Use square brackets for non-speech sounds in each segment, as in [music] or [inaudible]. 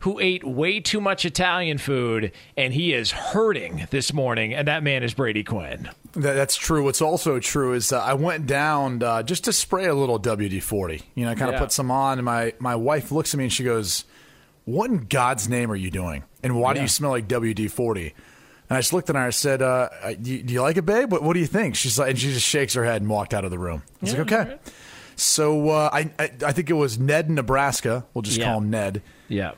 who ate way too much Italian food and he is hurting this morning, and that man is Brady Quinn. That's true. What's also true is uh, I went down uh, just to spray a little WD forty. You know, I kind of Yeah. put some on, and my my wife looks at me and she goes, "What in God's name are you doing? And why do you smell like WD 40 And I just looked at her. and I said, uh, do, you, "Do you like it, babe? What, what do you think?" She's like, and she just shakes her head and walked out of the room. I was like, "Okay." So uh, I, I I think it was Ned in Nebraska. We'll just Yeah. call him Ned. Yeah.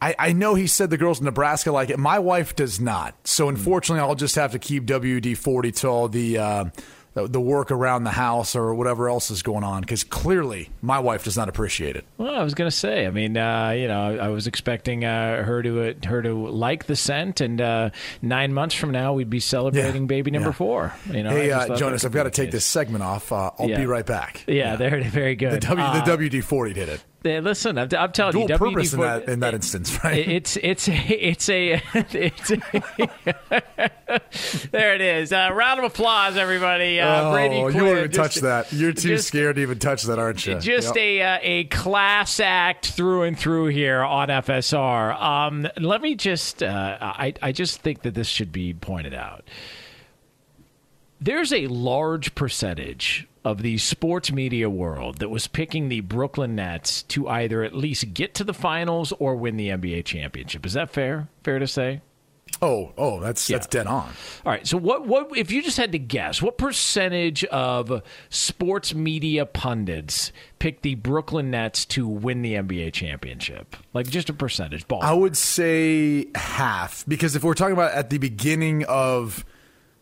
I, I know he said the girls in Nebraska like it. My wife does not. So unfortunately, I'll just have to keep WD forty till the uh, the, the work around the house or whatever else is going on because clearly my wife does not appreciate it. Well, I was gonna say. I mean, uh, you know, I was expecting uh, her to uh, her to like the scent, and uh, nine months from now, we'd be celebrating Yeah, baby number yeah. four. You know, hey, uh, Jonas, I've got to take the this segment off. Uh, I'll Yeah. be right back. Yeah, [laughs] there, very The, good. w, Uh, the WD forty did it. Listen, I'm, I'm telling Dual you, purpose in WD-40 that in that instance, right? It- It's it's a, it's a [laughs] it's a, [laughs] there it is. Uh, round of applause, everybody. Uh, oh, Brady you Quinn, won't even touch that. You're too just- scared to even touch that, aren't you? Just Yep. a uh, a class act through and through here on FSR. Um, let me just uh, I I just think that this should be pointed out. There's a large percentage of the sports media world that was picking the Brooklyn Nets to either at least get to the finals or win the NBA championship. Is that fair? Fair to say? Oh, oh, that's that's dead on. All right. So what what if you just had to guess, what percentage of sports media pundits picked the Brooklyn Nets to win the NBA championship? Like just a percentage ball. I would say half because if we're talking about at the beginning of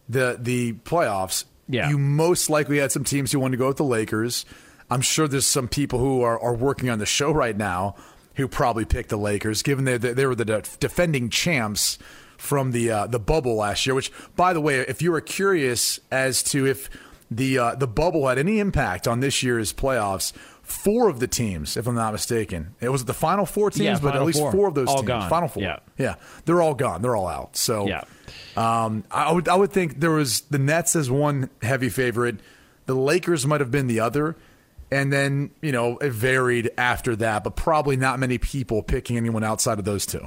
the the playoffs, Yeah. you most likely had some teams who wanted to go with the Lakers. I'm sure there's some people who are, are working on the show right now who probably picked the Lakers, given they they were the de- defending champs from the uh, the bubble last year. Which, by the way, if you were curious as to if the uh, the bubble had any impact on this year's playoffs. Four of the teams, if I'm not mistaken, it was the final four teams, Yeah, but at least Four. four of those All teams, gone. final four, Yeah. yeah, they're all gone. They're all out. So Yeah. um, I would I would think there was the Nets as one heavy favorite, the Lakers might have been the other, and then you know it varied after that, but probably not many people picking anyone outside of those two.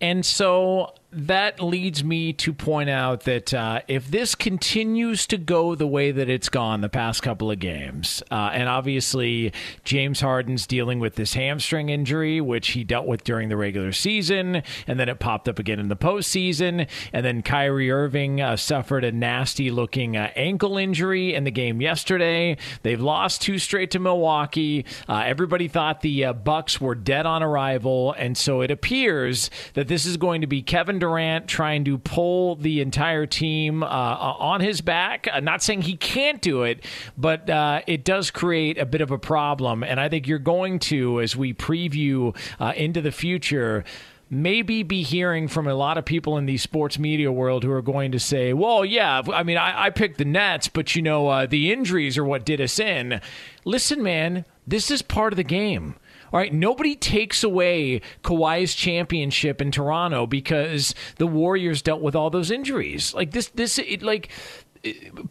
And so that leads me to point out that uh, if this continues to go the way that it's gone the past couple of games, uh, and obviously James Harden's dealing with this hamstring injury, which he dealt with during the regular season, and then it popped up again in the postseason, and then Kyrie Irving uh, suffered a nasty looking uh, ankle injury in the game yesterday. They've lost two straight to Milwaukee. Uh, everybody thought the uh, Bucks were dead on arrival, and so it appears that this is going to be Kevin Durant trying to pull the entire team uh, on his back. Uh, not saying he can't do it, but uh, it does create a bit of a problem. And I think you're going to, as we preview uh, into the future, maybe be hearing from a lot of people in the sports media world who are going to say, well, yeah, I mean, I, I picked the Nets, but, you know, uh, the injuries are what did us in. Listen, man, this is part of the game. All right, nobody takes away Kawhi's championship in Toronto because the Warriors dealt with all those injuries. Like this, this, it, like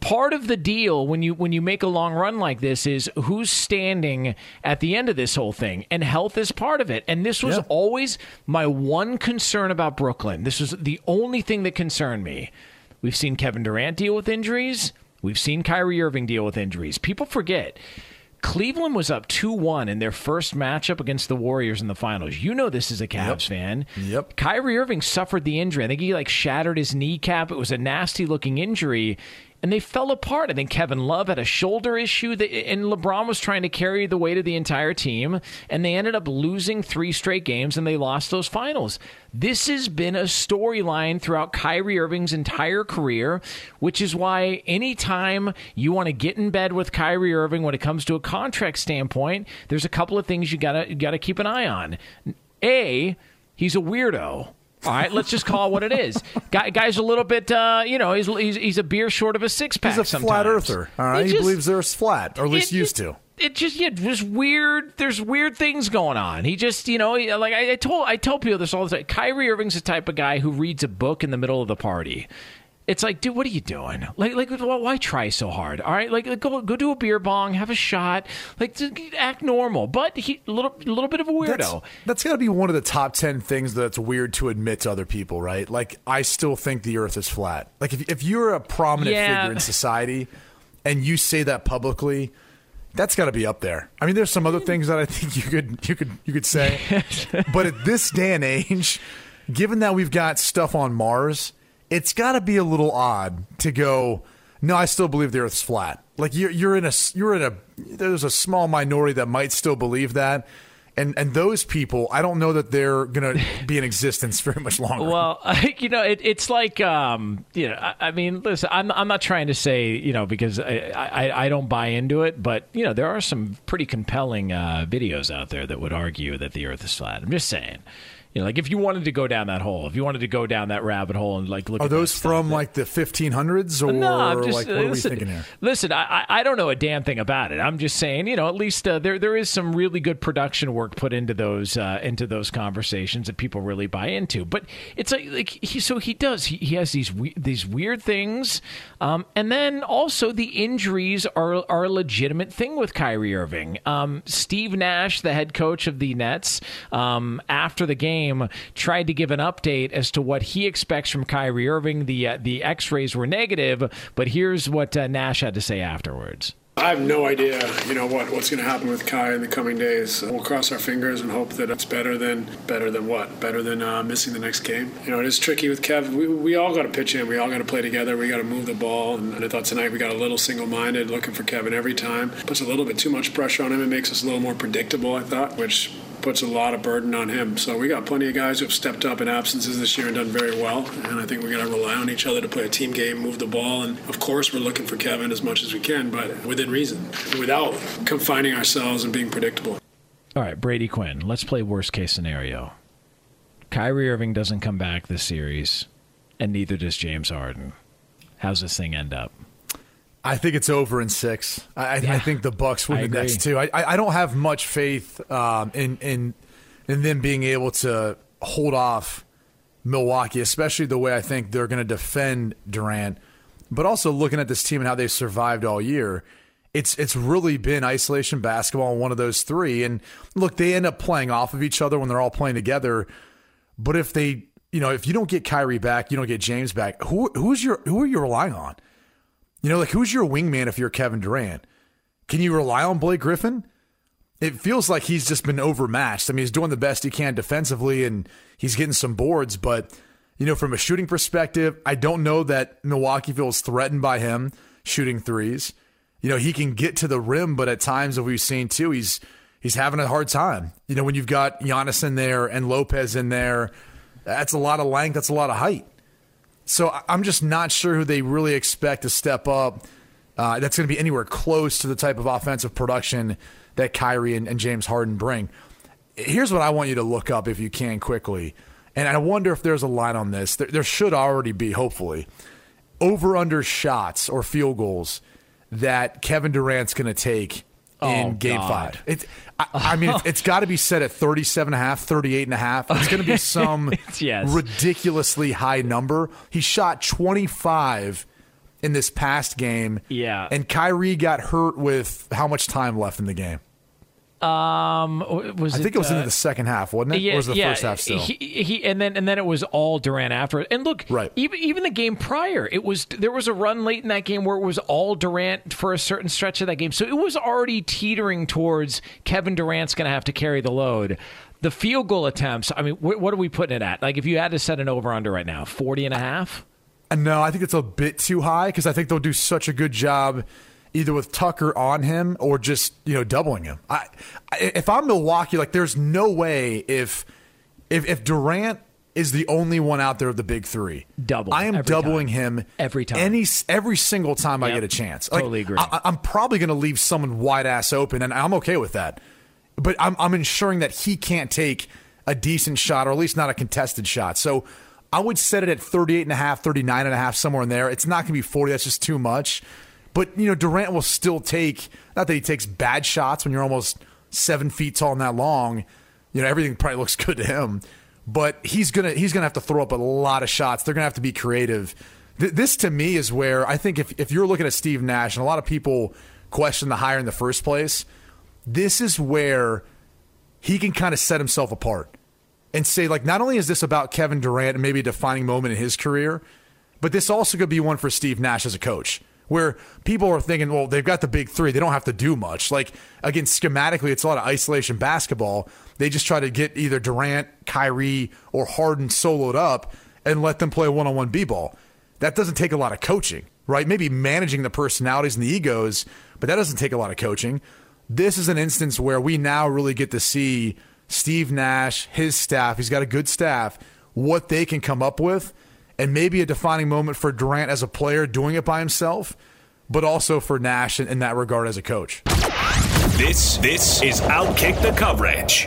part of the deal when you when you make a long run like this is who's standing at the end of this whole thing and health is part of it. And this was Yeah. always my one concern about Brooklyn. This was the only thing that concerned me. We've seen Kevin Durant deal with injuries. We've seen Kyrie Irving deal with injuries. People forget Cleveland was up 2 1 in their first matchup against the Warriors in the finals. You know this is a Cavs fan. Yep. Kyrie Irving suffered the injury. I think he like shattered his kneecap. It was a nasty looking injury. And they fell apart. I think Kevin Love had a shoulder issue, that, and LeBron was trying to carry the weight of the entire team. And they ended up losing three straight games, and they lost those finals. This has been a storyline throughout Kyrie Irving's entire career, which is why anytime you want to get in bed with Kyrie Irving when it comes to a contract standpoint, there's a couple of things you gotta you gotta keep an eye on. A, he's a weirdo. All right, let's just call it what it is. [laughs] Guy, guy's a little bit, uh, you know, he's, he's he's a beer short of a six pack. He's a flat earther. All right, he, just- believes the Earth's flat, or at least it- used to. It just yeah, just weird. There's weird things going on. He just you know like I, I told I tell people this all the time. Kyrie Irving's the type of guy who reads a book in the middle of the party. It's like, dude, what are you doing? Like, like, why why try so hard? All right, like, go, go do a beer bong, have a shot, like, just act normal. But he, a little, a little bit of a weirdo. That's, that's got to be one of the top 10 things that's weird to admit to other people, right? Like, I still think the earth is flat. Like, if, if you're a prominent Yeah. figure in society and you say that publicly, that's got to be up there. I mean, there's some other things that I think you could you could you could say, [laughs] but at this day and age, given that we've got stuff on Mars, it's got to be a little odd to go. No, I still believe the Earth's flat. Like you're you're in a you're in a there's a small minority that might still believe that. And, and those people, I don't know that they're to be in existence [laughs] very much longer. Well, [laughs] you know, it, it's like, um, you know, I, I mean, listen, I'm, I'm not trying to say, you know, because I, I, I don't buy into it, but, you know, there are some pretty compelling uh, videos out there that would argue that the earth is flat. I'm just saying. You know, like if you wanted to go down that hole, if you wanted to go down that rabbit hole and like look Are those from like the 1500s or no, just, like what are we thinking here? Listen, I, I I don't know a damn thing about it. I'm just saying, you know, at least uh, there there is some really good production work put into those uh, into those conversations that people really buy into. But it's like like he so he does he, he has these we, these weird things, um, and then also the injuries are are a legitimate thing with Kyrie Irving. Um, Steve Nash, the head coach of the Nets, um, after the game tried to give an update as to what he expects from Kyrie Irving. The uh, the X-rays were negative, but here's what uh, Nash had to say afterwards. I have no idea, you know, what, what's going to happen with Kai in the coming days. We'll cross our fingers and hope that it's better than better than what? Better than uh, missing the next game. You know, it is tricky with Kev. We, we all got to pitch in. We all got to play together. We got to move the ball. And, and I thought tonight we got a little single-minded, looking for Kevin every time. Puts a little bit too much pressure on him. It makes us a little more predictable. I thought, which puts a lot of burden on him. So we got plenty of guys who have stepped up in absences this year and done very well. And I think we got to rely on each other to play a team game, move the ball, and of course we're looking for Kevin as much as we can, but within reason, without confining ourselves and being predictable. All right, Brady Quinn. Let's play worst case scenario. Kyrie Irving doesn't come back this series, and neither does James Harden. How's this thing end up? I think it's over in six. I, I- I think the Bucks win the next two. I, I I don't have much faith um, in in in them being able to hold off Milwaukee, especially the way I think they're going to defend Durant. But also looking at this team and how they've survived all year, it's it's really been isolation basketball in one of those three. And look, they end up playing off of each other when they're all playing together. But if they you know, if you don't get Kyrie back, you don't get James back. Who who's your who are you relying on? You know, like who's your wingman if you're Kevin Durant? Can you rely on Blake Griffin? It feels like he's just been overmatched. I mean, he's doing the best he can defensively and he's getting some boards, but you know, from a shooting perspective, I don't know that Milwaukee feels threatened by him shooting threes. You know, he can get to the rim, but at times, as we've seen too, he's he's having a hard time. You know, when you've got Giannis in there and Lopez in there, that's a lot of length, that's a lot of height. So I'm just not sure who they really expect to step up. Uh, that's going to be anywhere close to the type of offensive production that Kyrie and, and James Harden bring. Here's what I want you to look up if you can quickly. And I wonder if there's a line on this. There, there should already be, hopefully. Over under shots or field goals that Kevin Durant's going to take in Oh, game God. five. It, I, I mean, it's, it's got to be set at 37 and a half, 38 and a half. It's going to be [laughs] some Yes. ridiculously high number. He shot 25 in this past game. Yeah. And Kyrie got hurt with how much time left in the game? Um, was I think it was uh, into the second half, wasn't it? or was it the first half still? He, he and then and then it was all Durant after it. And look, Right. even even the game prior, it was there was a run late in that game where it was all Durant for a certain stretch of that game. So it was already teetering towards Kevin Durant's going to have to carry the load. The field goal attempts, I mean, wh- what are we putting it at? Like if you had to set an over under right now, 40 and a half? Uh, No, I think it's a bit too high because I think they'll do such a good job either with Tucker on him or just you know doubling him. I, if I'm Milwaukee, like there's no way if if if Durant is the only one out there of the big three, Double I am doubling time. him Every time. any every single time I get a chance. Totally agree. I, I'm probably going to leave someone wide ass open, and I'm okay with that. But I'm I'm ensuring that he can't take a decent shot or at least not a contested shot. So I would set it at 38 and a half, 39 and a half, somewhere in there. It's not going to be 40. That's just too much. But, you know, Durant will still take, not that he takes bad shots when you're almost seven feet tall and that long. You know, everything probably [laughs] looks good to him. But he's to, he's to have to throw up a lot of shots. They're to have to be creative. Th- this to me is where I think if, if you're looking at Steve Nash, and a lot of people question the hire in the first place, this is where he can kind of set himself apart and say, like, not only is this about Kevin Durant and maybe a defining moment in his career, but this also could be one for Steve Nash as a coach, where people are thinking, well, they've got the big three. They don't have to do much. Like, again, schematically, it's a lot of isolation basketball. They just try to get either Durant, Kyrie, or Harden soloed up and let them play one on one B ball. That doesn't take a lot of coaching, right? Maybe managing the personalities and the egos, but that doesn't take a lot of coaching. This is an instance where we now really get to see Steve Nash, his staff, he's got a good staff, what they can come up with, and maybe a defining moment for Durant as a player doing it by himself, but also for Nash in, in that regard as a coach. This this is Outkick the Coverage.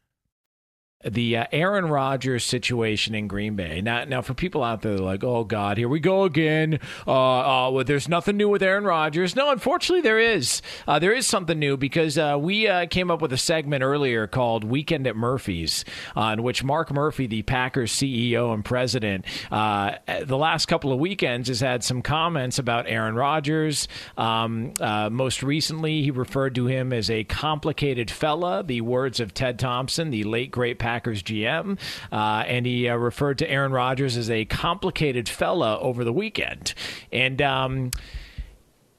the uh, Aaron Rodgers situation in Green Bay. Now, now for people out there like, oh God, here we go again. Uh, uh, well, there's nothing new with Aaron Rodgers. No, unfortunately, there is. Uh, there is something new because uh, we uh, came up with a segment earlier called Weekend at Murphy's, in which Mark Murphy, the Packers CEO and president, the last couple of weekends has had some comments about Aaron Rodgers. Um, most recently, he referred to him as a complicated fella. The words of Ted Thompson, the late great Packers GM, uh, and he uh, referred to Aaron Rodgers as a complicated fella over the weekend. And um,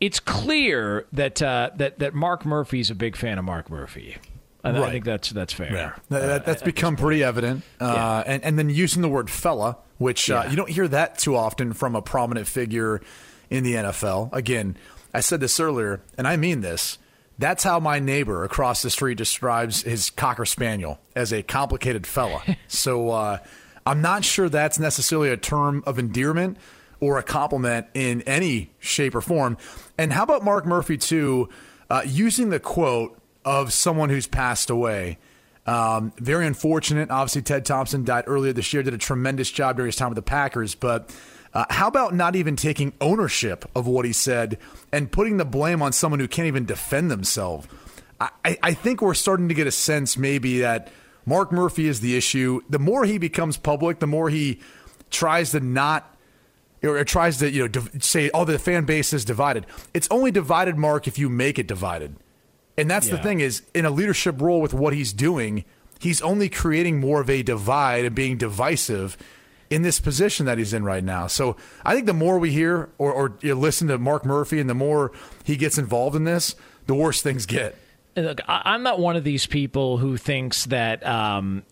it's clear that uh, that that Mark Murphy's a big fan of Mark Murphy. And right. I think that's that's fair. Yeah. That, that's become pretty evident. Uh, yeah. and, and then using the word fella, which uh, you don't hear that too often from a prominent figure in the NFL. Again, I said this earlier, and I mean this. That's how my neighbor across the street describes his cocker spaniel as a complicated fella. [laughs] so uh, I'm not sure that's necessarily a term of endearment or a compliment in any shape or form. And how about Mark Murphy too, uh, using the quote of someone who's passed away. Um, very unfortunate. Obviously, Ted Thompson died earlier this year. Did a tremendous job during his time with the Packers, but uh, how about not even taking ownership of what he said and putting the blame on someone who can't even defend themselves? I, I think we're starting to get a sense maybe that Mark Murphy is the issue. The more he becomes public, the more he tries to not or tries to you know say oh the fan base is divided. It's only divided, Mark, if you make it divided. And that's yeah. the thing is in a leadership role with what he's doing, he's only creating more of a divide and being divisive in this position that he's in right now. So I think the more we hear or, or listen to Mark Murphy and the more he gets involved in this, the worse things get. Look, I'm not one of these people who thinks that um,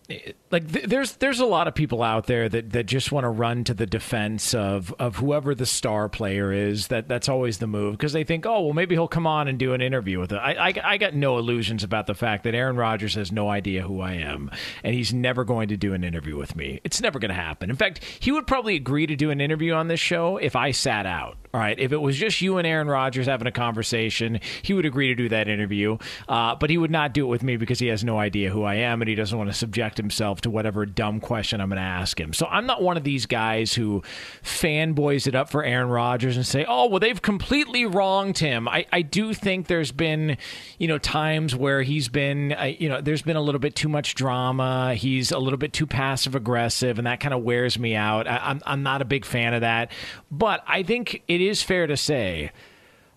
like th- there's there's a lot of people out there that, that just want to run to the defense of, of whoever the star player is. That that's always the move because they think, oh well, maybe he'll come on and do an interview with it. I, I, I got no illusions about the fact that Aaron Rodgers has no idea who I am, and he's never going to do an interview with me. It's never going to happen. In fact, he would probably agree to do an interview on this show if I sat out. All right, if it was just you and Aaron Rodgers having a conversation, he would agree to do that interview. Uh, but he would not do it with me because he has no idea who I am and he doesn't want to subject himself to whatever dumb question I'm going to ask him. So I'm not one of these guys who fanboys it up for Aaron Rodgers and say, "Oh, well, they've completely wronged him." I, I do think there's been, you know, times where he's been, uh, you know, there's been a little bit too much drama. He's a little bit too passive aggressive, and that kind of wears me out. I, I'm I'm not a big fan of that, but I think it is fair to say.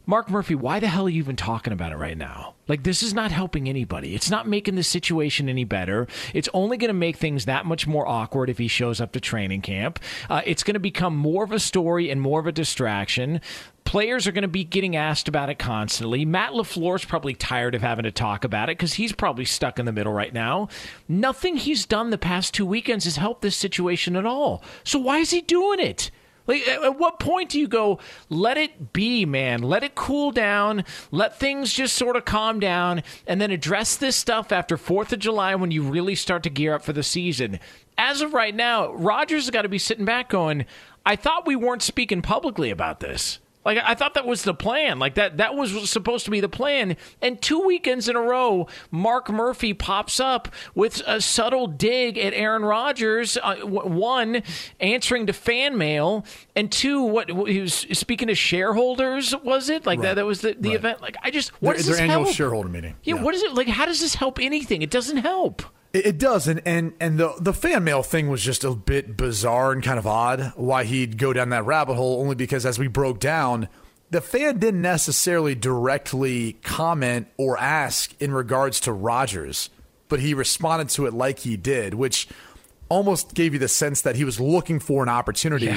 Mark Murphy, why the hell are you even talking about it right now? Like, this is not helping anybody. It's not making the situation any better. It's only going to make things that much more awkward if he shows up to training camp. Uh, it's going to become more of a story and more of a distraction. Players are going to be getting asked about it constantly. Matt LaFleur is probably tired of having to talk about it because he's probably stuck in the middle right now. Nothing he's done the past two weekends has helped this situation at all. So, why is he doing it? Like, at what point do you go, let it be, man? Let it cool down. Let things just sort of calm down and then address this stuff after 4th of July when you really start to gear up for the season. As of right now, Rodgers has got to be sitting back going, I thought we weren't speaking publicly about this. Like I thought that was the plan. Like that that was supposed to be the plan. And two weekends in a row, Mark Murphy pops up with a subtle dig at Aaron Rodgers. Uh, one, answering to fan mail, and two, what he was speaking to shareholders. Was it like Right. that? That was the, the Right. event. Like I just what Their, does their this annual help? shareholder meeting. Yeah, what is it like? How does this help anything? It doesn't help. It, it does, and, and and the the fan mail thing was just a bit bizarre and kind of odd. Why he'd go down that rabbit hole? Only because as we broke down, the fan didn't necessarily directly comment or ask in regards to Rodgers, but he responded to it like he did, which almost gave you the sense that he was looking for an opportunity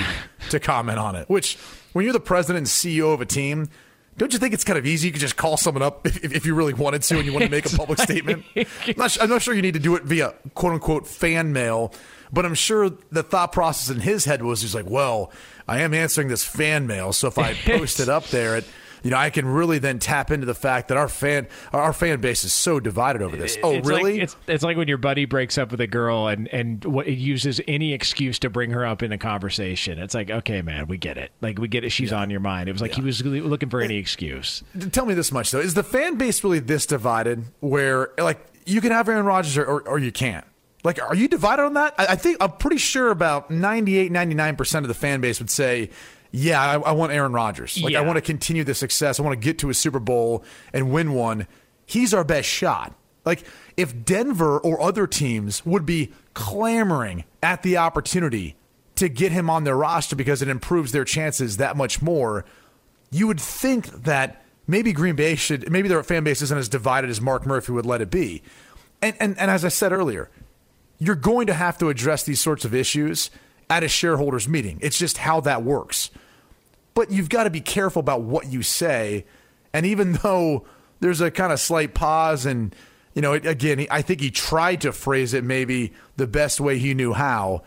to comment on it. Which, when you're the president and CEO of a team. Don't you think it's kind of easy? You could just call someone up if, if you really wanted to and you want to make a public statement. I'm not, I'm not sure you need to do it via quote unquote fan mail, but I'm sure the thought process in his head was he's like, well, I am answering this fan mail, so if I post it up there, it, you know, I can really then tap into the fact that our fan our fan base is so divided over this. Oh, It's really? Like, it's it's like when your buddy breaks up with a girl and and what it uses any excuse to bring her up in a conversation. It's like, okay, man, we get it. Like we get it. She's on your mind. It was like he was looking for any excuse. Tell me this much though: is the fan base really this divided? Where like you can have Aaron Rodgers or, or, or you can't? Like, are you divided on that? I, I think I'm pretty sure about 98, 99 percent of the fan base would say, "Yeah, I, I want Aaron Rodgers. Like, I want to continue the success. I want to get to a Super Bowl and win one. He's our best shot." Like, if Denver or other teams would be clamoring at the opportunity to get him on their roster because it improves their chances that much more, you would think that maybe Green Bay should, maybe their fan base isn't as divided as Mark Murphy would let it be. And, and, and as I said earlier, you're going to have to address these sorts of issues at a shareholders meeting. It's just how that works. But you've got to be careful about what you say. And even [laughs] though there's a kind of slight pause, and, you know, it, again, I think he tried to phrase it maybe the best way he knew how.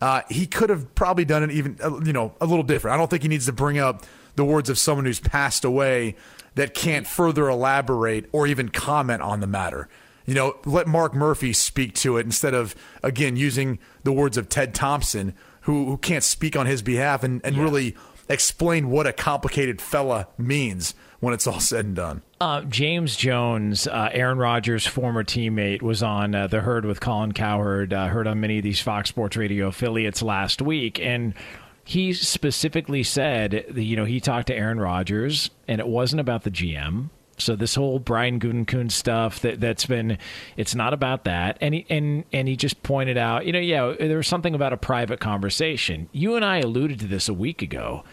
Uh, he could have probably done it even, uh, you know, a little different. I don't think he needs to bring up the words of someone who's passed away that can't further elaborate or even comment on the matter. You know, let Mark Murphy speak to it instead of, again, using the words of Ted Thompson, who, who can't speak on his behalf and, and really explain what a complicated fella means when it's all said and done. Uh, James Jones, uh, Aaron Rodgers' former teammate, was on uh, the herd with Colin Cowherd. Uh, heard on many of these Fox Sports Radio affiliates last week, and he specifically said, that, you know, he talked to Aaron Rodgers, and it wasn't about the GM. So this whole Brian Gutekunst stuff that that's been, it's not about that. And he and and he just pointed out, you know, yeah, there was something about a private conversation. You and I alluded to this a week ago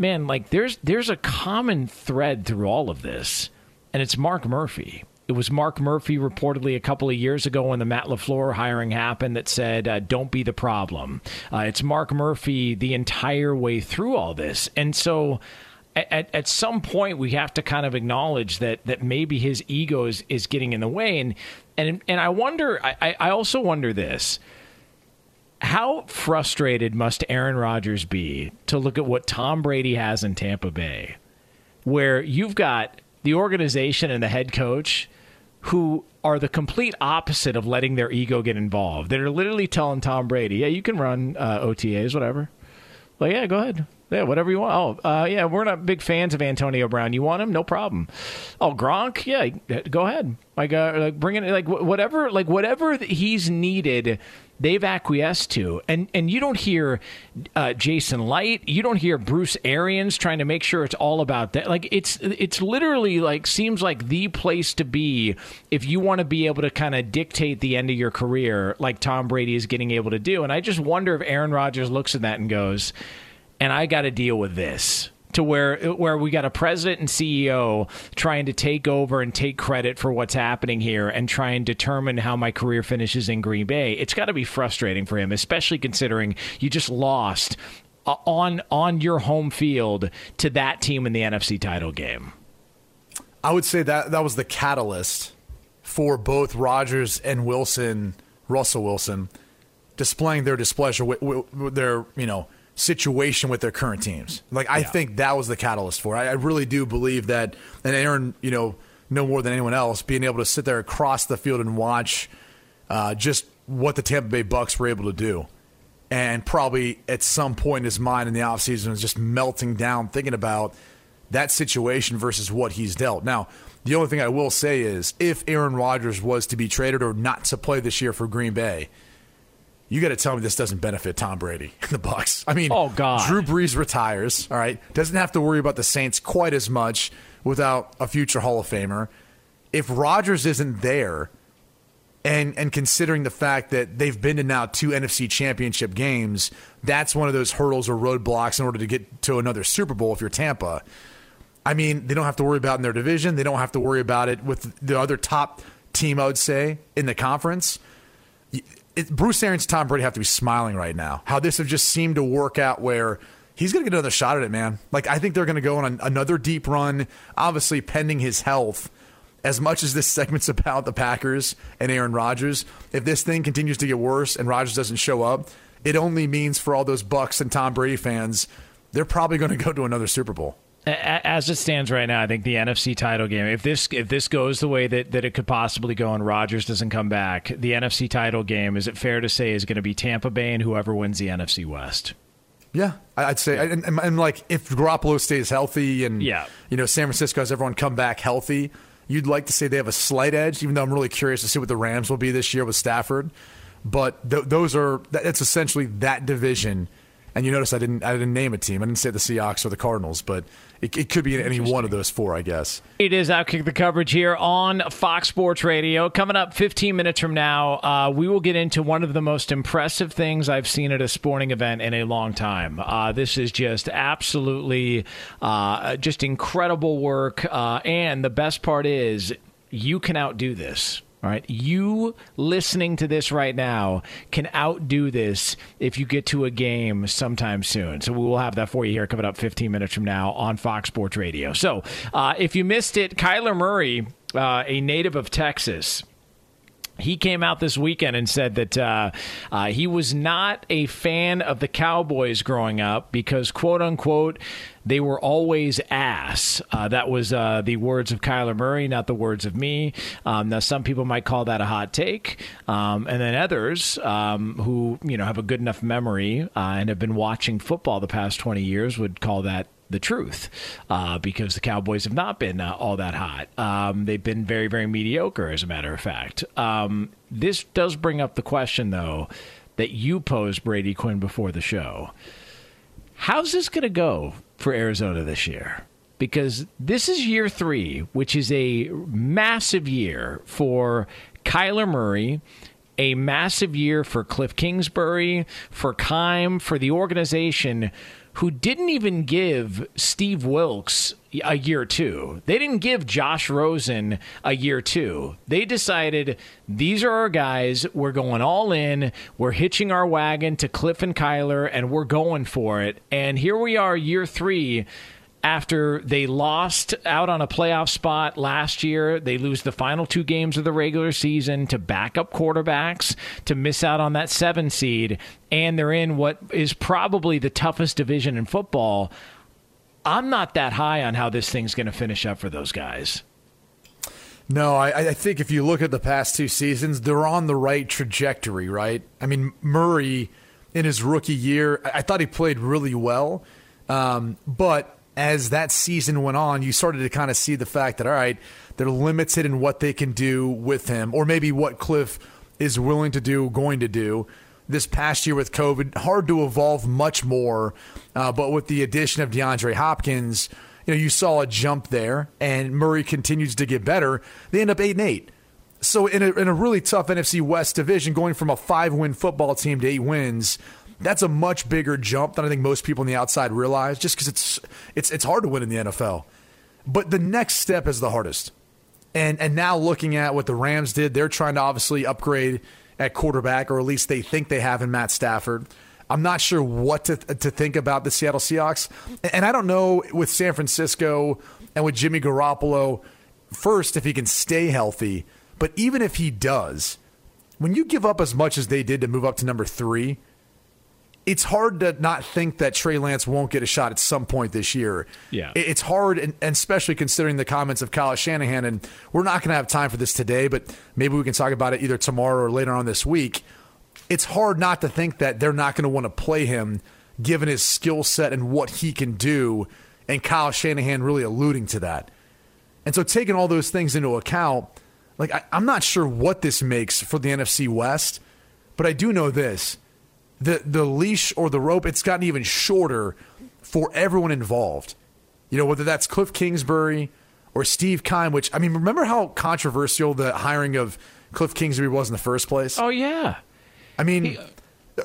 man, like there's there's a common thread through all of this, and it's Mark Murphy. It was Mark Murphy reportedly a couple of years ago when the Matt LaFleur hiring happened that said, uh, "Don't be the problem." Uh, it's Mark Murphy the entire way through all this, and so. At, at some point, we have to kind of acknowledge that that maybe his ego is, is getting in the way, and and and I wonder. I, I also wonder this: how frustrated must Aaron Rodgers be to look at what Tom Brady has in Tampa Bay, where you've got the organization and the head coach who are the complete opposite of letting their ego get involved. They're literally telling Tom Brady, "Yeah, you can run uh, OTAs, whatever. Like, yeah, go ahead. Yeah, whatever you want. Oh, uh, yeah, we're not big fans of Antonio Brown. You want him? No problem. Oh, Gronk? Yeah, go ahead. Like, uh, like bring it. Like whatever. Like whatever he's needed they've acquiesced to. And and you don't hear uh, Jason Licht. you don't hear Bruce Arians trying to make sure it's all about that. Like it's it's literally like seems like the place to be if you want to be able to kind of dictate the end of your career, like Tom Brady is getting able to do. And I just wonder if Aaron Rodgers looks at that and goes, "And I got to deal with this." to where where we got a president and CEO trying to take over and take credit for what's happening here and try and determine how my career finishes in Green Bay. It's got to be frustrating for him, especially considering you just lost uh, on on your home field to that team in the NFC title game. I would say that that was the catalyst for both Rodgers and Wilson, Russell Wilson, displaying their displeasure with, with their you know situation with their current teams. Like I yeah. think that was the catalyst for it. I, I really do believe that, and Aaron, you know, no more than anyone else, being able to sit there across the field and watch uh, just what the Tampa Bay Bucks were able to do. And probably at some point in his mind in the offseason was just melting down, thinking about that situation versus what he's dealt. Now, the only thing I will say is if Aaron Rodgers was to be traded or not to play this year for Green Bay, you got to tell me this doesn't benefit Tom Brady [laughs] and the Bucks. I mean, oh god, Drew Brees retires. All right, doesn't have to worry about the Saints quite as much without a future Hall of Famer. If Rodgers isn't there, and and considering the fact that they've been to now two NFC Championship games, that's one of those hurdles or roadblocks in order to get to another Super Bowl. If you're Tampa, I mean, they don't have to worry about in their division. They don't have to worry about it with the other top team. I would say in the conference it, Bruce Arians Tom Brady have to be smiling right now. How this have just seemed to work out where he's going to get another shot at it, man. Like, I think they're going to go on another deep run, obviously pending his health. As much as this segment's [laughs] about the Packers and Aaron Rodgers, if this thing continues to get worse and Rodgers doesn't show up, it only means for all those Bucks and Tom Brady fans, they're probably going to go to another Super Bowl as it stands right now, I think the NFC title game, if this if this goes the way that, that it could possibly go and Rodgers doesn't come back, the NFC title game, is it fair to say, is going to be Tampa Bay and whoever wins the NFC West? Yeah, I'd say, and, and, like if Garoppolo stays healthy and yeah. you know San Francisco has everyone come back healthy, you'd like to say they have a slight edge. Even though I'm really curious to see what the Rams will be this year with Stafford, but th- those are that's essentially that division. And you notice I didn't I didn't name a team. I didn't say the Seahawks or the Cardinals, but it, it could be any one of those four, I guess. It is Outkick the coverage here on Fox Sports Radio. Coming up 15 minutes from now, uh, we will get into one of the most impressive things I've seen at a sporting event in a long time. Uh, this is just absolutely uh, just incredible work. Uh, and the best part is, you can outdo this. All right. You listening to this right now can outdo this if you get to a game sometime soon. So we will have that for you here coming up 15 minutes from now on Fox Sports Radio. So uh, if you missed it, Kyler Murray, uh, a native of Texas, he came out this weekend and said that uh, uh, he was not a fan of the Cowboys growing up because, quote unquote, they were always ass. Uh, that was uh, the words of Kyler Murray, not the words of me. Um, now, some people might call that a hot take, um, and then others um, who you know have a good enough memory uh, and have been watching football the past twenty years would call that the truth uh, because the Cowboys have not been uh, all that hot. Um, they've been very, very mediocre, as a matter of fact. Um, this does bring up the question, though, that you posed, Brady Quinn, before the show. How's this going to go for Arizona this year? Because this is year three, which is a massive year for Kyler Murray a massive year for Cliff Kingsbury, for Keim, for the organization who didn't even give Steve Wilks a year two. They didn't give Josh Rosen a year two. They decided these are our guys. We're going all in. We're hitching our wagon to Cliff and Kyler, and we're going for it. And here we are, year three after they lost out on a playoff spot last year. They lose the final two games of the regular season to backup quarterbacks to miss out on that seven seed, and they're in what is probably the toughest division in football. I'm not that high on how this thing's going to finish up for those guys. No, I, I, think if you look at the past two seasons, they're on the right trajectory, right? I mean, Murray in his rookie year, I thought he played really well Um, but as that season went on, you started to kind of see the fact that all right, they're limited in what they can do with him, or maybe what Cliff is willing to do, going to do. This past year with COVID, hard to evolve much more. Uh, but with the addition of DeAndre Hopkins, you know, you saw a jump there, and Murray continues to get better. They end up eight and eight. So in a, in a really tough NFC West division, going from a five win football team to eight wins, that's a much bigger jump than I think most people on the outside realize. Just because it's it's it's hard to win in the NFL, but the next step is the hardest. And and now looking at what the Rams did, they're trying to obviously upgrade at quarterback, or at least they think they have in Matt Stafford. I'm not sure what to to think about the Seattle Seahawks, and I don't know with San Francisco and with Jimmy Garoppolo. First, if he can stay healthy, but even if he does, when you give up as much as they did to move up to number three, it's hard to not think that Trey Lance won't get a shot at some point this year. Yeah. It's hard, and, and especially considering the comments of Kyle Shanahan. And we're not going to have time for this today, but maybe we can talk about it either tomorrow or later on this week. It's hard not to think that they're not going to want to play him given his skill set and what he can do. And Kyle Shanahan really alluding to that. And so, taking all those things into account, like I, I'm not sure what this makes for the NFC West, but I do know this: the the leash or the rope, it's gotten even shorter for everyone involved. You know, whether that's Cliff Kingsbury or Steve Keim. Which I mean, remember how controversial the hiring of Cliff Kingsbury was in the first place? Oh yeah. I mean,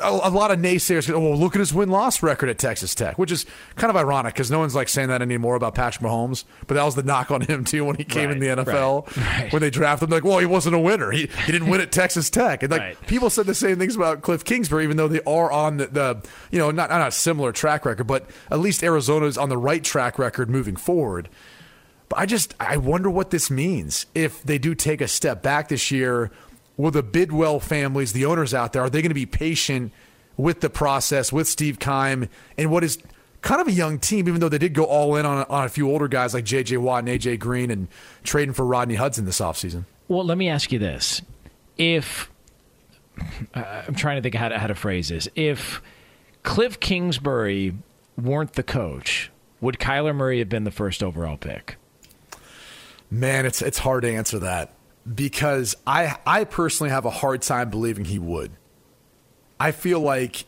a, a lot of naysayers go, "Oh, well, look at his win loss record at Texas Tech," which is kind of ironic because no one's like saying that anymore about Patrick Mahomes. But that was the knock on him too when he came in the NFL, right, right. when they drafted him. Like, well, he wasn't a winner. He he didn't win at Texas Tech, and like Right. people said the same things about Cliff Kingsbury, even though they are on the, the you know not not a similar track record, but at least Arizona is on the right track record moving forward. But I just I wonder what this means if they do take a step back this year. Will the Bidwell families, the owners out there, are they going to be patient with the process with Steve Keim and what is kind of a young team, even though they did go all in on a, on a few older guys like J.J. Watt and A.J. Green and trading for Rodney Hudson this offseason? Well, let me ask you this: If uh, I'm trying to think how to, how to phrase this, if Cliff Kingsbury weren't the coach, would Kyler Murray have been the first overall pick? Man, it's it's hard to answer that because I I personally have a hard time believing he would. I feel like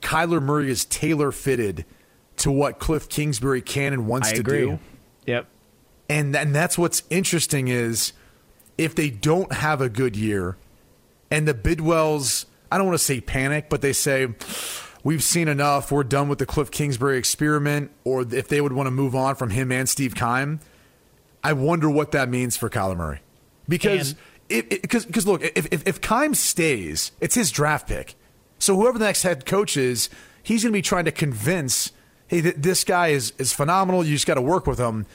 Kyler Murray is tailor fitted to what Cliff Kingsbury can and wants I to agree. do. Yep. And and that's what's interesting is if they don't have a good year and the Bidwells, I don't want to say panic, but they say we've seen enough, we're done with the Cliff Kingsbury experiment or if they would want to move on from him and Steve Keim, I wonder what that means for Kyler Murray. Because because because look, if, if if Keim stays, it's his draft pick. So whoever the next head coach is, he's going to be trying to convince, hey, th- this guy is is phenomenal. You just got to work with him.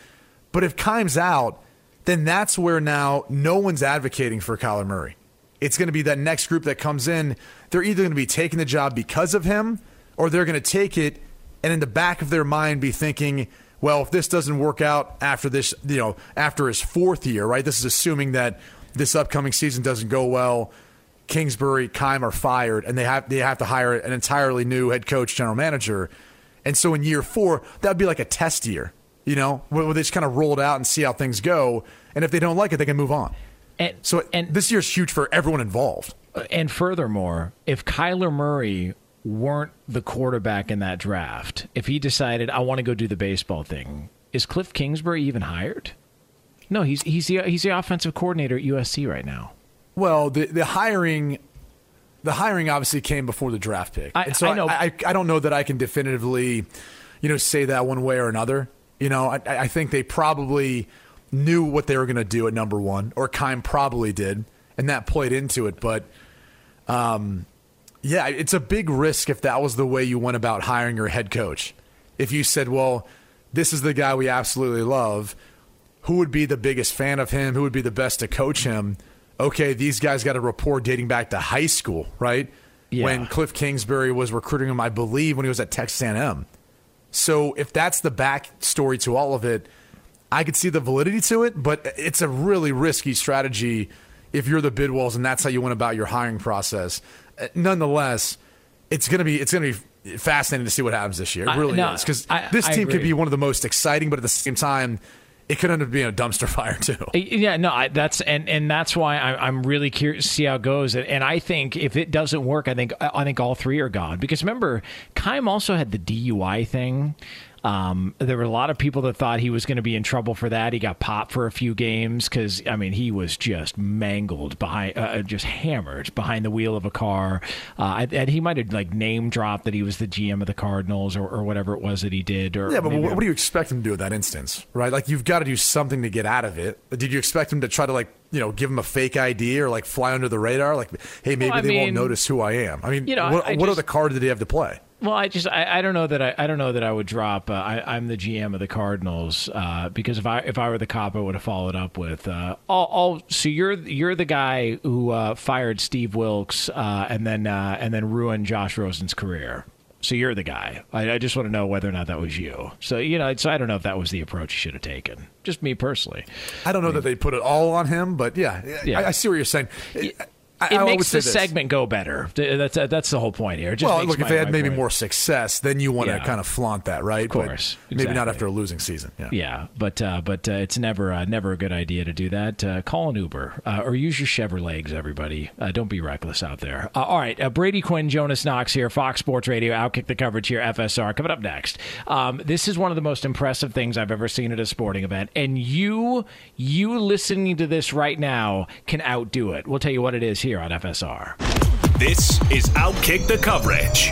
But if Keim's out, then that's where now no one's advocating for Kyler Murray. It's going to be that next group that comes in. They're either going to be taking the job because of him, or they're going to take it and in the back of their mind be thinking, well, if this doesn't work out after this, you know, after his fourth year, right? This is assuming that this upcoming season doesn't go well. Kingsbury, Keim are fired, and they have they have to hire an entirely new head coach, general manager. And so in year four, that would be like a test year, you know, where where they just kind of roll it out and see how things go. And if they don't like it, they can move on. And so and this year's huge for everyone involved. And furthermore, if Kyler Murray weren't the quarterback in that draft, if he decided I want to go do the baseball thing, is Cliff Kingsbury even hired? No, he's he's the he's the offensive coordinator at USC right now. Well, the the hiring, the hiring obviously came before the draft pick, I- and so I know. I, I, I don't know that I can definitively, you know, say that one way or another. You know, I, I think they probably knew what they were going to do at number one, or Keim probably did, and that played into it. But, um, yeah, it's a big risk if that was the way you went about hiring your head coach. If you said, "Well, this is the guy we absolutely love," who would be the biggest fan of him? Who would be the best to coach him? Okay, these guys got a rapport dating back to high school, right? Yeah. When Cliff Kingsbury was recruiting him, I believe, when he was at Texas A&M. So if that's the backstory to all of it, I could see the validity to it, but it's a really risky strategy if you're the Bidwells and that's how you went about your hiring process. Nonetheless, it's gonna be it's gonna be fascinating to see what happens this year. It I- really no, is because this I team could be one of the most exciting, but at the same time, it could end up being a dumpster [laughs] fire too. Yeah, no, I, that's and and that's why I, I'm really curious to see how it goes. And, and I think if it doesn't work, I think I think all three are gone. Because remember, Keim also had the DUI thing. Um, there were a lot of people that thought he was going to be in trouble for that. He got popped for a few games because I mean he was just mangled behind, uh, just hammered behind the wheel of a car. Uh, and he might have like name dropped that he was the GM of the Cardinals or, or whatever it was that he did. Or Yeah, but what, what do you expect him to do in that instance, right? Like you've got to do something to get out of it. Did you expect him to try to like you know give him a fake ID or like fly under the radar? Like, hey, maybe Well, they won't notice who I am. I mean, you know, what, I- I what just- other card did he have to play? Well, I just I, I don't know that I, I don't know that I would drop. Uh, I, I'm the GM of the Cardinals uh, because if I if I were the cop, I would have followed up with uh, all, all. So you're you're the guy who uh, fired Steve Wilks uh, and then uh, and then ruined Josh Rosen's career. So you're the guy. I, I just want to know whether or not that was you. So you know, so I don't know if that was the approach you should have taken. Just me personally. I don't know that they put it all on him, but yeah, Yeah. I, I see what you're saying. I, I- It I makes the segment go better. That's that's the whole point here. Just well, look, if they had maybe point. more success, then you want to Yeah. kind of flaunt that, right? Of course, But maybe not after a losing season. Yeah. Yeah, but uh, but uh, it's never uh, never a good idea to do that. Uh, call an Uber uh, or use your Chevrolets, everybody. Uh, don't be reckless out there. Uh, all right, uh, Brady Quinn, Jonas Knox here, Fox Sports Radio, Outkick the coverage here, FSR. Coming up next, um, this is one of the most impressive things I've ever seen at a sporting event, and you you listening to this right now can outdo it. We'll tell you what it is here on FSR. This is Outkick the Coverage.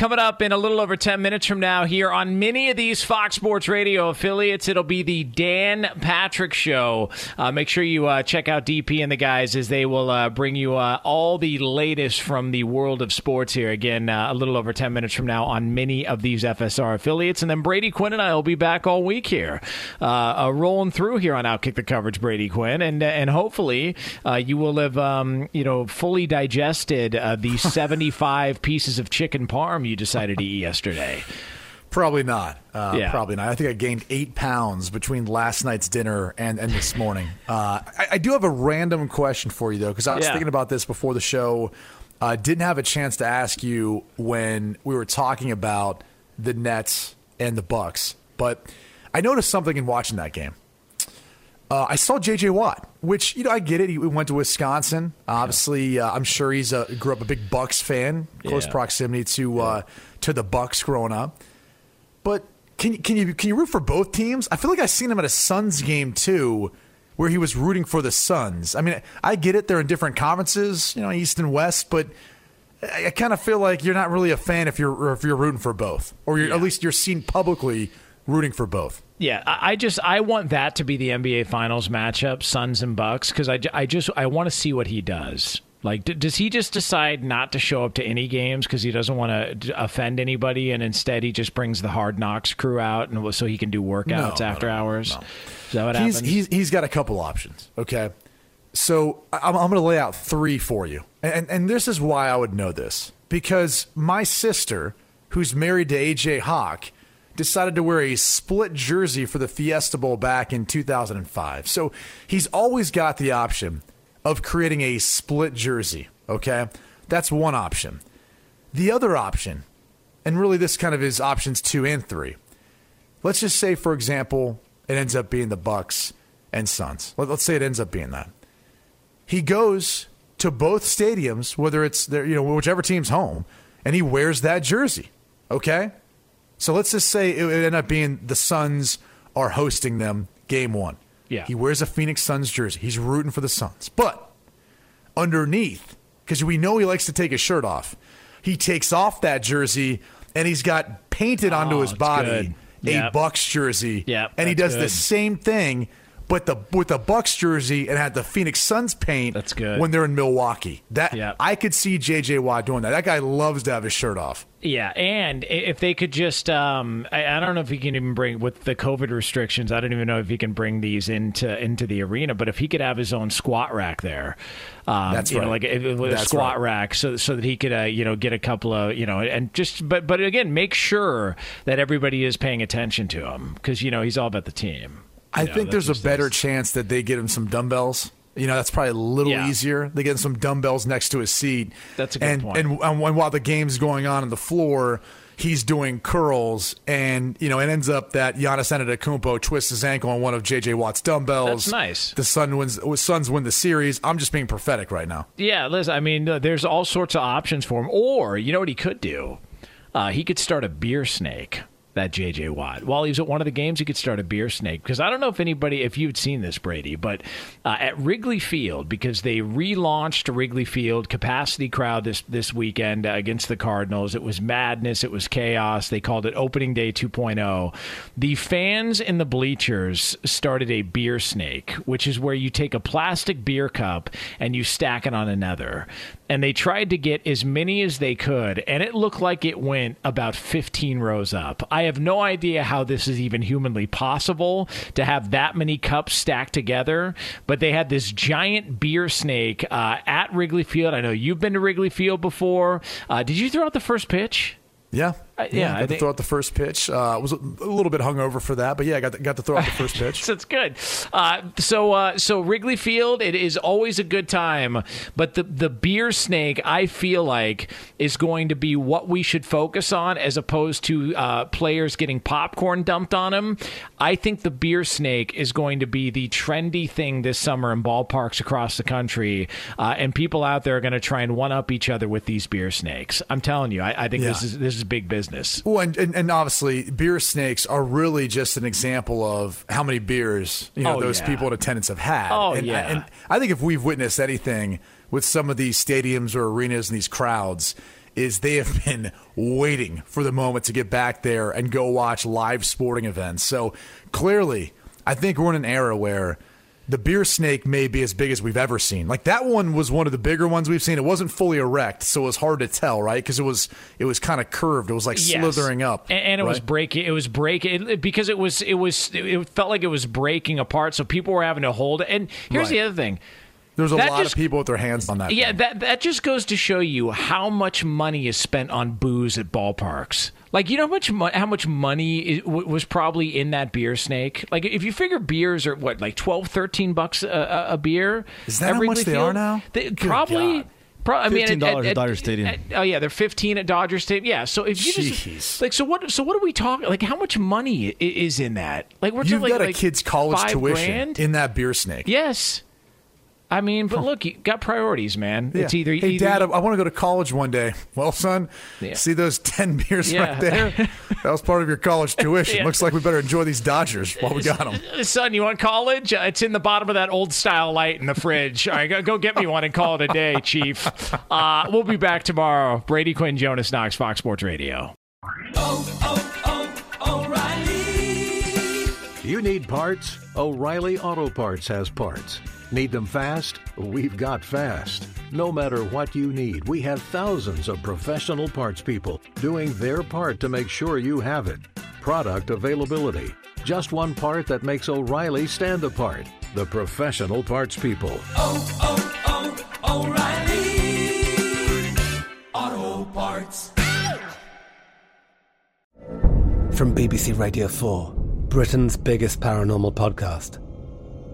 Coming up in a little over 10 minutes from now here on many of these Fox Sports Radio affiliates, it'll be the Dan Patrick Show. Uh, make sure you uh, check out DP and the guys as they will uh, bring you uh, all the latest from the world of sports here. Again, uh, a little over 10 minutes from now on many of these FSR affiliates. And then Brady Quinn and I will be back all week here, uh, rolling through here on Outkick the Coverage, Brady Quinn. And and hopefully you will have, um, you know, fully digested the [laughs] 75 pieces of chicken parm you decided to eat yesterday? Probably not. Uh, Yeah. Probably not. I think I gained eight pounds between last night's dinner and, and this morning. Uh, I, I do have a random question for you, though, because I was Yeah. thinking about this before the show. Uh, didn't have a chance to ask you when we were talking about the Nets and the Bucks, but I noticed something in watching that game. Uh, I saw J.J. Watt, which you know I get it. He went to Wisconsin. Obviously, uh, I'm sure he's a grew up a big Bucks fan, close Yeah. proximity to uh, to the Bucks growing up. But can you can you can you root for both teams? I feel like I've seen him at a Suns game too, where he was rooting for the Suns. I mean, I get it; they're in different conferences, you know, East and West, but. I, I kind of feel like you're not really a fan if you're or if you're rooting for both, or you're, at least you're seen publicly rooting for both. Yeah, I just I want that to be the NBA Finals matchup, Suns and Bucks, because I, I just I want to see what he does. Like, d- does he just decide not to show up to any games because he doesn't want to offend anybody, and instead he just brings the Hard Knocks crew out, and so he can do workouts No, after no, hours? no. Is that what he's, happens? He's, he's got a couple options. Okay. So I'm, I'm going to lay out three for you. And, and this is why I would know this because my sister, who's married to AJ Hawk, decided to wear a split jersey for the Fiesta Bowl back in 2005. So he's always got the option of creating a split jersey. Okay. That's one option. The other option, and really this kind of is options two and three. Let's just say, for example, it ends up being the Bucks and Suns. Let- Let's say it ends up being that. He goes to both stadiums, whether it's there, you know, whichever team's home, and he wears that jersey. Okay, so let's just say it would end up being the Suns are hosting them game one. Yeah. he wears a Phoenix Suns jersey. He's rooting for the Suns, but underneath, because we know he likes to take his shirt off, he takes off that jersey and he's got painted onto Oh, his body good. a Bucks jersey. Yep, and he does the same thing, but the with the Bucks jersey and had the Phoenix Suns paint. That's good. when they're in Milwaukee. That. I could see JJ Watt doing that. That guy loves to have his shirt off. Yeah, and if they could just, um, I, I don't know if he can even bring with the COVID restrictions. I don't even know if he can bring these into into the arena. But if he could have his own squat rack there, um, That's you know, right. like a, a squat right. rack, so so that he could, uh, you know, get a couple of, you know, and just, but but again, make sure that everybody is paying attention to him because you know he's all about the team. I know, think there's a better chance that they get him some dumbbells. You know, that's probably a little Yeah. easier. They get him some dumbbells next to his seat. That's a good and, point. And, and while the game's going on on the floor, he's doing curls, and you know, it ends up that Giannis Antetokounmpo twists his ankle on one of JJ Watt's dumbbells. That's nice. The Sun wins. Suns win the series. I'm just being prophetic right now. Yeah, listen, I mean, uh, there's all sorts of options for him. Or, you know what he could do? Uh, he could start a beer snake. That JJ Watt. While he was at one of the games, he could start a beer snake. Because I don't know if anybody, if you'd seen this, Brady, but uh, at Wrigley Field, because they relaunched Wrigley Field capacity crowd this this weekend uh, against the Cardinals. It was madness. It was chaos. They called it Opening Day 2.0. The fans in the bleachers started a beer snake, which is where you take a plastic beer cup and you stack it on another. And they tried to get as many as they could, and it looked like it went about 15 rows up. I have no idea how this is even humanly possible to have that many cups stacked together, but they had this giant beer snake uh, at Wrigley Field. I know you've been to Wrigley Field before. Uh, did you throw out the first pitch? Yeah. Uh, yeah, yeah, got I to think- throw out the first pitch. Uh, was a little bit hungover for that, but yeah, I got to, got to throw out the first pitch. [laughs] so it's good. Uh, so uh, so Wrigley Field, it is always a good time. But the the beer snake, I feel like, is going to be what we should focus on as opposed to uh, players getting popcorn dumped on them. I think the beer snake is going to be the trendy thing this summer in ballparks across the country, uh, and people out there are going to try and one up each other with these beer snakes. I'm telling you, I, I think this is this is big business. Well, and, and, and obviously, beer snakes are really just an example of how many beers you know Oh, those yeah. people in attendance have had. Oh, and, yeah. and I think if we've witnessed anything with some of these stadiums or arenas and these crowds, is they have [laughs] been waiting for the moment to get back there and go watch live sporting events. So clearly, I think we're in an era where the beer snake may be as big as we've ever seen. Like that one was one of the bigger ones we've seen. It wasn't fully erect, so it was hard to tell, right? Because it was it was kind of curved. It was like Yes. slithering up, and, and it was right? breaking. It was breaking because it was it was it felt like it was breaking apart. So people were having to hold it. And here's Right. the other thing. There's a That lot just- of people with their hands on that. Yeah, thing. that that just goes to show you how much money is spent on booze at ballparks. Like you know how much mo- how much money is, w- was probably in that beer snake. Like if you figure beers are what like 12, 13 bucks a, a, a beer. Is that at how much Wrigley they are Field? now? They, probably. God. Pro- I mean, $15 at Dodger Stadium. at- oh yeah, they're fifteen at Dodger Stadium. Yeah, so if you Jeez. just like, so what? So what are we talking? Like, how much money is in that? Like, we're You've talking got like, a kid's college tuition grand? in that beer snake. Yes. I mean, but look, you got priorities, man. Yeah. It's either hey, either, Dad, I, want to go to college one day. [laughs] Well, son, Yeah. see those ten beers Yeah. right there? [laughs] That was part of your college tuition. Yeah. Looks like we better enjoy these Dodgers while we got them. [laughs] Son, you want college? Uh, it's in the bottom of that old style light in the fridge. All right, go, go get me one and call it a day, Chief. Uh, we'll be back tomorrow. Brady Quinn, Jonas Knox, Fox Sports Radio. You need parts? O'Reilly Auto Parts has parts. Need them fast? We've got fast. No matter what you need, we have thousands of professional parts people doing their part to make sure you have it. Product availability. Just one part that makes O'Reilly stand apart. The professional parts people. Oh, oh, oh, O'Reilly Auto Parts. From BBC Radio 4, Britain's biggest paranormal podcast